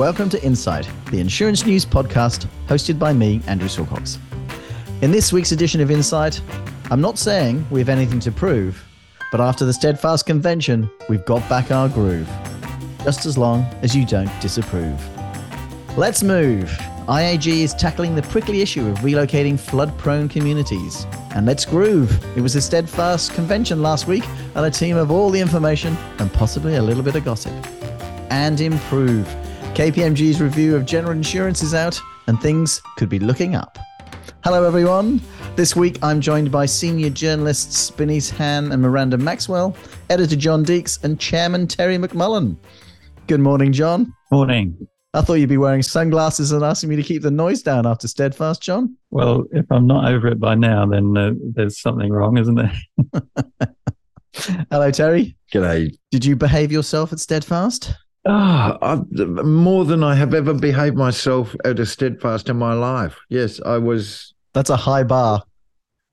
Welcome to Insight, the insurance news podcast hosted by me, Andrew Silcox. In this week's edition of Insight, I'm not saying we have anything to prove, but after the Steadfast Convention, we've got back our groove. Just as long as you don't disapprove. Let's move. IAG is tackling the prickly issue of relocating flood prone communities. And let's groove. It was a steadfast convention last week and a team of all the information and possibly a little bit of gossip. And improve. KPMG's review of general insurance is out and things could be looking up. Hello, everyone. This week I'm joined by senior journalists Bernice Han and Miranda Maxwell, editor John Deeks, and chairman Terry McMullen. Good morning, John. Morning. I thought you'd be wearing sunglasses and asking me to keep the noise down after Steadfast, John. Well, if I'm not over it by now, then uh, there's something wrong, isn't there? Hello, Terry. G'day. Did you behave yourself at Steadfast? Ah, more than I have ever behaved myself at a steadfast in my life. Yes, I was. That's a high bar.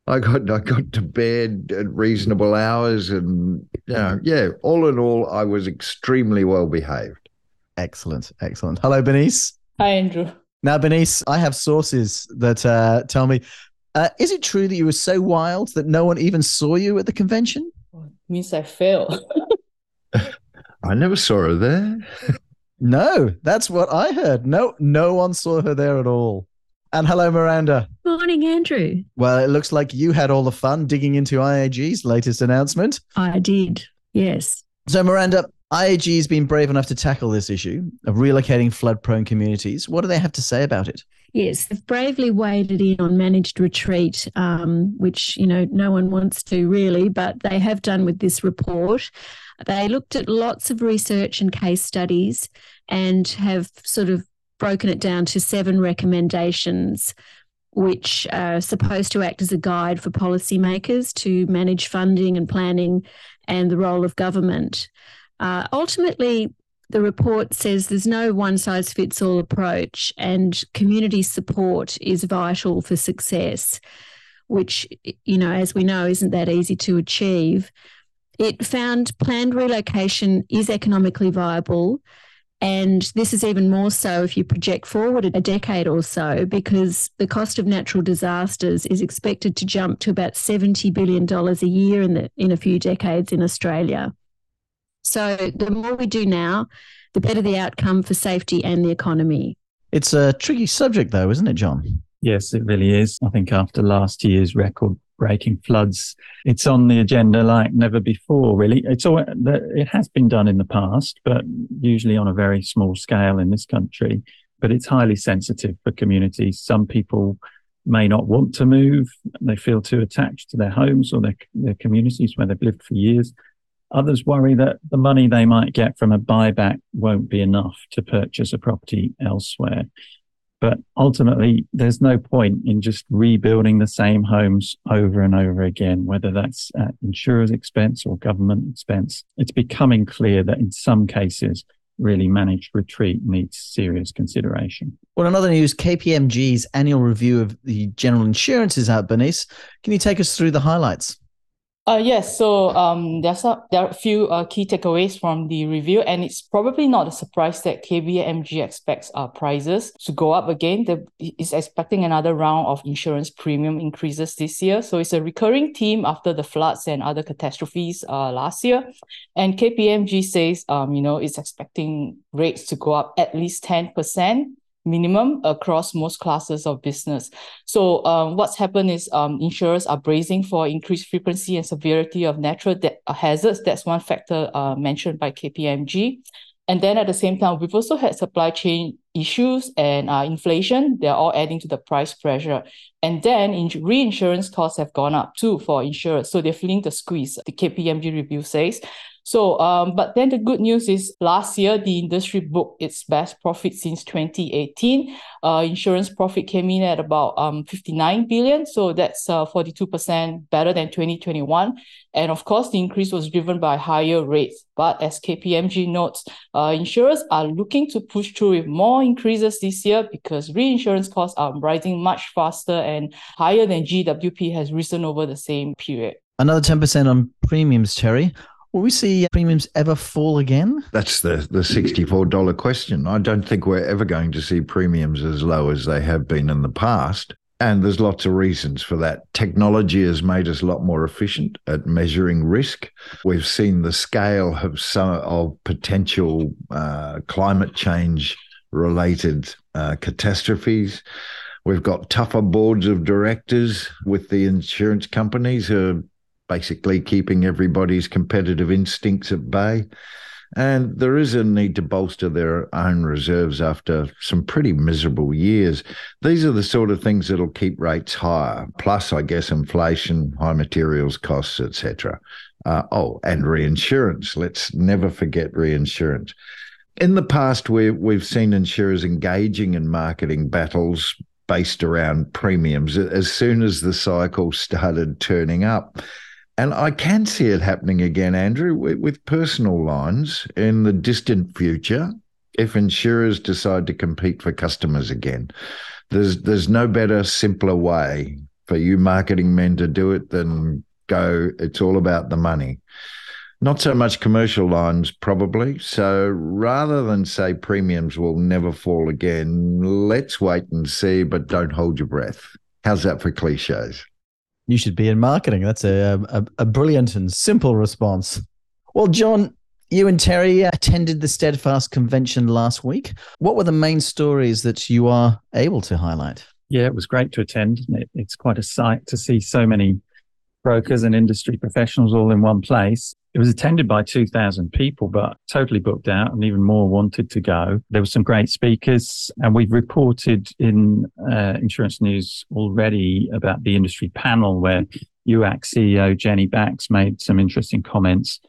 I got I got to bed at reasonable hours, and you know, yeah. All in all, I was extremely well behaved. Excellent, excellent. Hello, Bernice. Hi, Andrew. Now, Bernice, I have sources that uh, tell me. Uh, is it true that you were so wild that no one even saw you at the convention? Oh, means I failed. I never saw her there. no, that's what I heard. No, no one saw her there at all. And hello, Miranda. Morning, Andrew. Well, it looks like you had all the fun digging into IAG's latest announcement. I did, yes. So, Miranda, IAG has been brave enough to tackle this issue of relocating flood prone communities. What do they have to say about it? Yes, they've bravely waded in on managed retreat, um, which, you know, no one wants to really, but they have done with this report. They looked at lots of research and case studies and have sort of broken it down to seven recommendations, which are supposed to act as a guide for policymakers to manage funding and planning and the role of government. Uh, ultimately, the report says there's no one size fits all approach, and community support is vital for success, which, you know, as we know, isn't that easy to achieve. It found planned relocation is economically viable. And this is even more so if you project forward a decade or so, because the cost of natural disasters is expected to jump to about $70 billion a year in, the, in a few decades in Australia. So the more we do now, the better the outcome for safety and the economy. It's a tricky subject, though, isn't it, John? Yes, it really is. I think after last year's record breaking floods, it's on the agenda like never before, really. It's all, it has been done in the past, but usually on a very small scale in this country. But it's highly sensitive for communities. Some people may not want to move. They feel too attached to their homes or their, their communities where they've lived for years. Others worry that the money they might get from a buyback won't be enough to purchase a property elsewhere. But ultimately, there's no point in just rebuilding the same homes over and over again, whether that's at insurer's expense or government expense. It's becoming clear that in some cases, really managed retreat needs serious consideration. Well, in other news, KPMG's annual review of the general insurance is out, Bernice. Can you take us through the highlights? Uh, yes, so um, there's a, there are a few uh, key takeaways from the review, and it's probably not a surprise that KPMG expects uh, prices to go up again. The, it's expecting another round of insurance premium increases this year. So it's a recurring theme after the floods and other catastrophes uh, last year. And KPMG says, um, you know, it's expecting rates to go up at least 10% minimum across most classes of business. So um, what's happened is um, insurers are bracing for increased frequency and severity of natural de- uh, hazards. That's one factor uh, mentioned by KPMG. And then at the same time, we've also had supply chain issues and uh, inflation. They're all adding to the price pressure. And then in- reinsurance costs have gone up too for insurers. So they're feeling the squeeze, the KPMG review says. So, um, but then the good news is last year, the industry booked its best profit since 2018. Uh, insurance profit came in at about um, 59 billion. So that's uh, 42% better than 2021. And of course, the increase was driven by higher rates. But as KPMG notes, uh, insurers are looking to push through with more increases this year because reinsurance costs are rising much faster and higher than GWP has risen over the same period. Another 10% on premiums, Terry. Will we see premiums ever fall again? That's the, the $64 question. I don't think we're ever going to see premiums as low as they have been in the past. And there's lots of reasons for that. Technology has made us a lot more efficient at measuring risk. We've seen the scale of some of potential uh, climate change related uh, catastrophes. We've got tougher boards of directors with the insurance companies who are basically keeping everybody's competitive instincts at bay. And there is a need to bolster their own reserves after some pretty miserable years. These are the sort of things that'll keep rates higher. Plus, I guess, inflation, high materials costs, etc. Uh, oh, and reinsurance. Let's never forget reinsurance. In the past, we, we've seen insurers engaging in marketing battles based around premiums as soon as the cycle started turning up. And I can see it happening again, Andrew, with, personal lines in the distant future if insurers decide to compete for customers again. There's there's no better, simpler way for you marketing men to do it than go, it's all about the money. Not so much commercial lines, probably. So rather than say premiums will never fall again, let's wait and see, but don't hold your breath. How's that for cliches? You should be in marketing. That's a, um, a, a brilliant and simple response. Well, John, you and Terry attended the Steadfast convention last week. What were the main stories that you are able to highlight? Yeah, it was great to attend. It's quite a sight to see so many brokers and industry professionals all in one place. It was attended by 2,000 people, but totally booked out and even more wanted to go. There were some great speakers and we've reported in uh, Insurance News already about the industry panel where UAC CEO Jenny Bax made some interesting comments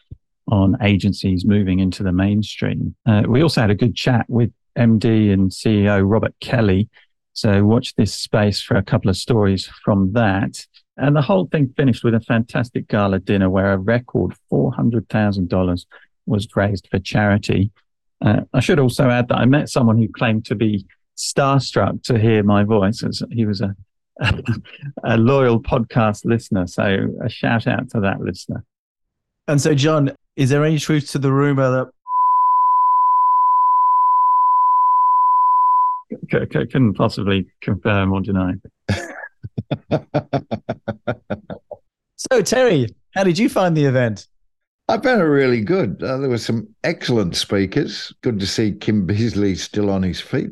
on agencies moving into the mainstream. Uh, we also had a good chat with MD and CEO Robert Kelly. So watch this space for a couple of stories from that. And the whole thing finished with a fantastic gala dinner where a record $400,000 was raised for charity. Uh, I should also add that I met someone who claimed to be starstruck to hear my voice. As he was a, a loyal podcast listener. So a shout out to that listener. And so, John, is there any truth to the rumor that C- couldn't possibly confirm or deny. so, Terry, how did you find the event? I found it really good. Uh, there were some excellent speakers. Good to see Kim Beazley still on his feet.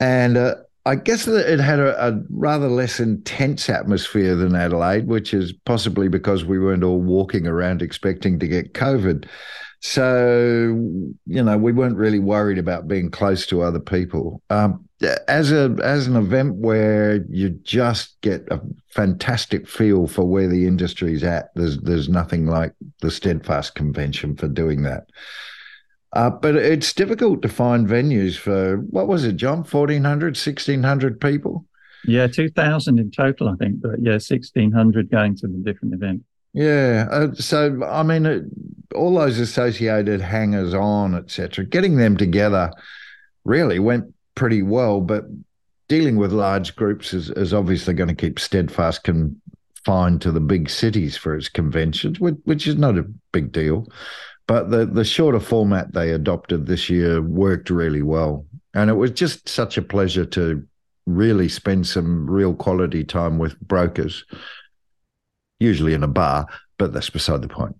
And uh, I guess that it had a, a, rather less intense atmosphere than Adelaide, which is possibly because we weren't all walking around expecting to get COVID. So, you know, we weren't really worried about being close to other people. Um, as a as an event where you just get a fantastic feel for where the industry's at, there's there's nothing like the Steadfast convention for doing that. Uh, but it's difficult to find venues for what was it, John? 1,400, 1,600 people? Yeah, 2,000 in total, I think. But yeah, 1,600 going to the different event. Yeah. Uh, so, I mean, it, all those associated hangers on, etc., getting them together really went pretty well. But dealing with large groups is, is obviously going to keep Steadfast confined to the big cities for its conventions, which, which is not a big deal. But the, the shorter format they adopted this year worked really well. And it was just such a pleasure to really spend some real quality time with brokers usually in a bar, but that's beside the point.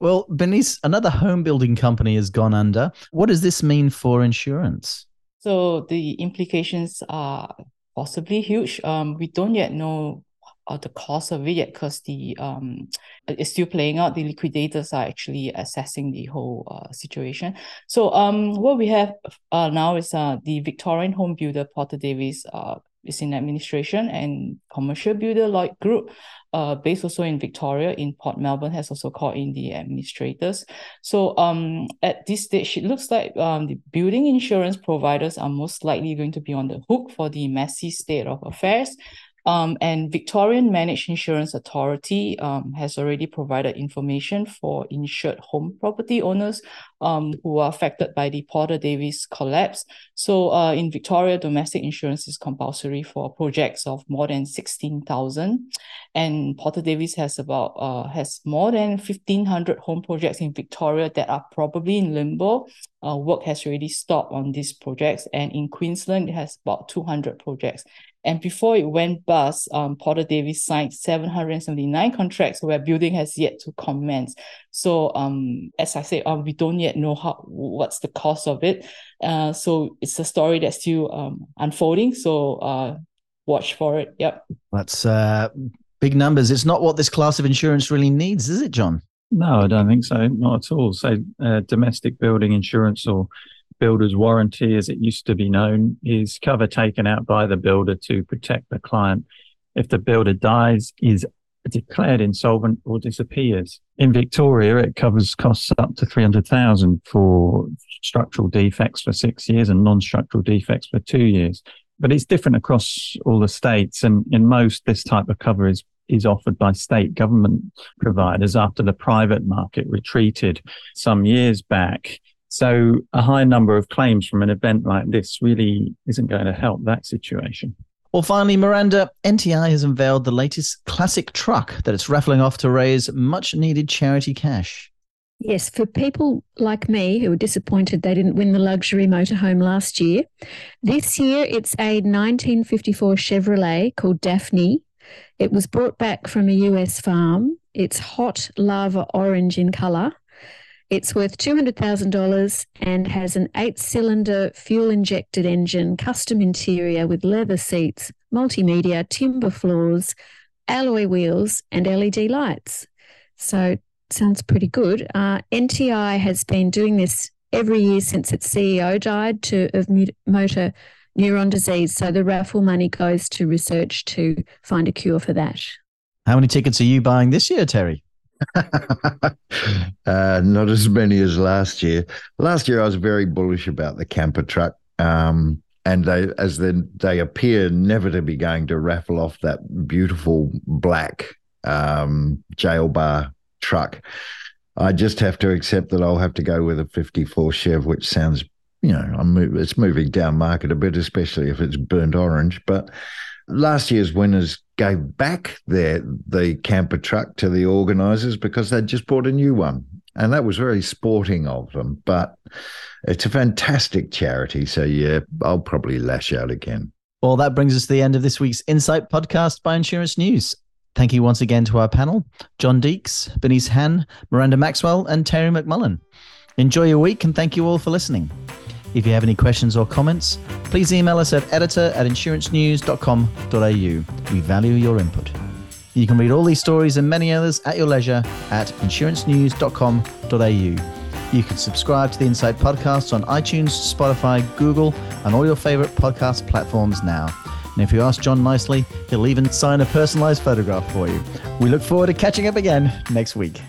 Well, Bernice, another home building company has gone under. What does this mean for insurance? So the implications are possibly huge. Um, we don't yet know uh, the cost of it yet because the um it's still playing out. The liquidators are actually assessing the whole uh, situation. So um what we have uh, now is uh the Victorian home builder Porter Davis uh is in administration and commercial builder Lloyd Group uh, based also in Victoria in Port Melbourne has also called in the administrators. So um, at this stage, it looks like um, the building insurance providers are most likely going to be on the hook for the messy state of affairs. Um, and Victorian Managed Insurance Authority um, has already provided information for insured home property owners um, who are affected by the Porter Davis collapse. So uh, in Victoria, domestic insurance is compulsory for projects of more than 16,000. And Porter Davis has about uh, has more than 1,500 home projects in Victoria that are probably in limbo. Uh, work has already stopped on these projects. And in Queensland, it has about 200 projects. And before it went bust, um, Porter Davis signed 779 contracts where building has yet to commence. So, um, as I said, um, we don't yet know how what's the cost of it. Uh, so it's a story that's still um, unfolding. So, uh, watch for it. Yep. That's uh, big numbers. It's not what this class of insurance really needs, is it, John? No, I don't think so. Not at all. So, uh, domestic building insurance or builder's warranty, as it used to be known, is cover taken out by the builder to protect the client. If the builder dies, is declared insolvent or disappears. In Victoria, it covers costs up to 300,000 for structural defects for six years and non-structural defects for two years. But it's different across all the states. And in most, this type of cover is is offered by state government providers after the private market retreated some years back. So a high number of claims from an event like this really isn't going to help that situation. Well, finally, Miranda, NTI has unveiled the latest classic truck that it's raffling off to raise much needed charity cash. Yes, for people like me who were disappointed they didn't win the luxury motorhome last year, this year it's a 1954 Chevrolet called Daphne. It was brought back from a US farm. It's hot lava orange in colour it's worth $200,000 and has an eight cylinder fuel injected engine, custom interior with leather seats, multimedia, timber floors, alloy wheels, and LED lights. So, sounds pretty good. Uh, NTI has been doing this every year since its CEO died to of motor neuron disease. So, the raffle money goes to research to find a cure for that. How many tickets are you buying this year, Terry? uh, not as many as last year. Last year, I was very bullish about the camper truck. Um, and they, as they, they appear never to be going to raffle off that beautiful black um, jail bar truck. I just have to accept that I'll have to go with a 54 Chev, which sounds, you know, I'm, it's moving down market a bit, especially if it's burnt orange. But last year's winners gave back their the camper truck to the organisers because they'd just bought a new one, and that was very sporting of them. But it's a fantastic charity, so yeah, I'll probably lash out again. Well, that brings us to the end of this week's Insight podcast by Insurance News. Thank you once again to our panel John Deeks, Bernice Han, Miranda Maxwell, and Terry McMullen. Enjoy your week and thank you all for listening. If you have any questions or comments, please email us at editor at insurancenews.com.au. We value your input. You can read all these stories and many others at your leisure at insurancenews.com.au. You can subscribe to the Insight Podcast on iTunes, Spotify, Google, and all your favorite podcast platforms now. And if you ask John nicely, he'll even sign a personalized photograph for you. We look forward to catching up again next week.